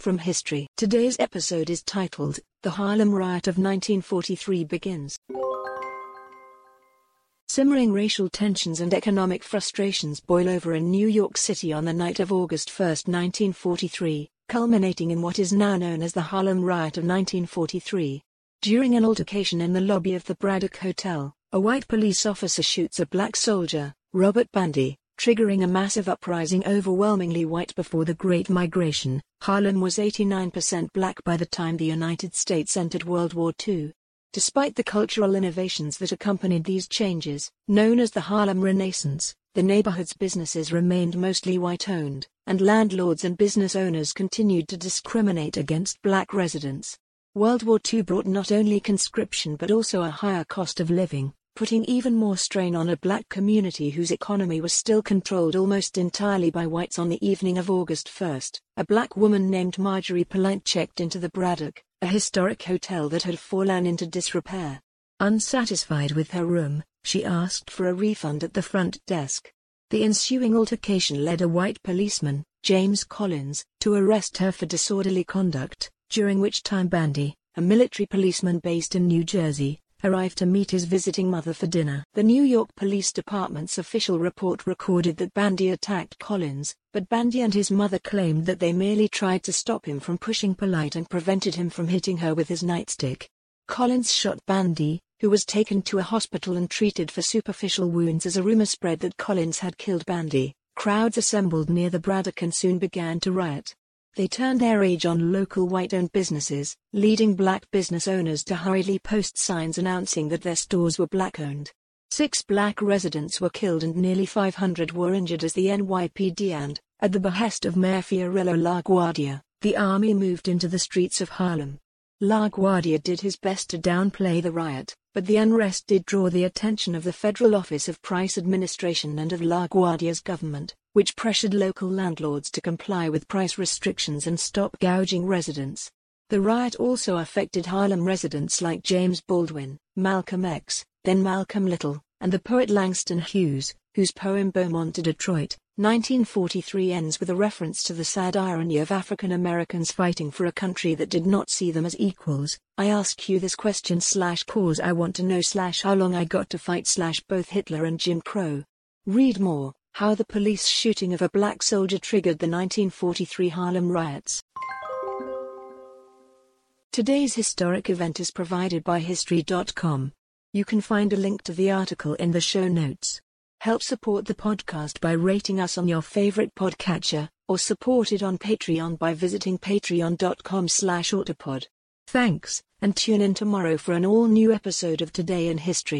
from history. Today's episode is titled, The Harlem Riot of 1943 Begins. Simmering racial tensions and economic frustrations boil over in New York City on the night of August 1, 1943, culminating in what is now known as the Harlem Riot of 1943. During an altercation in the lobby of the Braddock Hotel, a white police officer shoots a black soldier, Robert Bandy, triggering a massive uprising overwhelmingly white before the Great Migration. Harlem was 89% black by the time the United States entered World War II. Despite the cultural innovations that accompanied these changes, known as the Harlem Renaissance, the neighborhood's businesses remained mostly white-owned, and landlords and business owners continued to discriminate against black residents. World War II brought not only conscription but also a higher cost of living, putting even more strain on a black community whose economy was still controlled almost entirely by whites on the evening of August 1. A black woman named Marjorie Polite checked into the Braddock, a historic hotel that had fallen into disrepair. Unsatisfied with her room, she asked for a refund at the front desk. The ensuing altercation led a white policeman, James Collins, to arrest her for disorderly conduct, during which time Bandy, a military policeman based in New Jersey, arrived to meet his visiting mother for dinner. The New York Police Department's official report recorded that Bandy attacked Collins, but Bandy and his mother claimed that they merely tried to stop him from pushing Polite and prevented him from hitting her with his nightstick. Collins shot Bandy, who was taken to a hospital and treated for superficial wounds as a rumor spread that Collins had killed Bandy. Crowds assembled near the Braddock and soon began to riot. They turned their rage on local white-owned businesses, leading black business owners to hurriedly post signs announcing that their stores were black-owned. Six black residents were killed and nearly 500 were injured as the NYPD and, at the behest of Mayor Fiorello LaGuardia, the army moved into the streets of Harlem. LaGuardia did his best to downplay the riot, but the unrest did draw the attention of the Federal Office of Price Administration and of LaGuardia's government, which pressured local landlords to comply with price restrictions and stop gouging residents. The riot also affected Harlem residents like James Baldwin, Malcolm X, then Malcolm Little, and the poet Langston Hughes, whose poem Beaumont to Detroit, 1943 ends with a reference to the sad irony of African Americans fighting for a country that did not see them as equals. I ask you this question slash cause I want to know slash how long I got to fight slash both Hitler and Jim Crow. Read more, how the police shooting of a black soldier triggered the 1943 Harlem riots. Today's historic event is provided by History.com. You can find a link to the article in the show notes. Help support the podcast by rating us on your favorite podcatcher, or support it on Patreon by visiting patreon.com slash autopod. Thanks, and tune in tomorrow for an all-new episode of Today in History.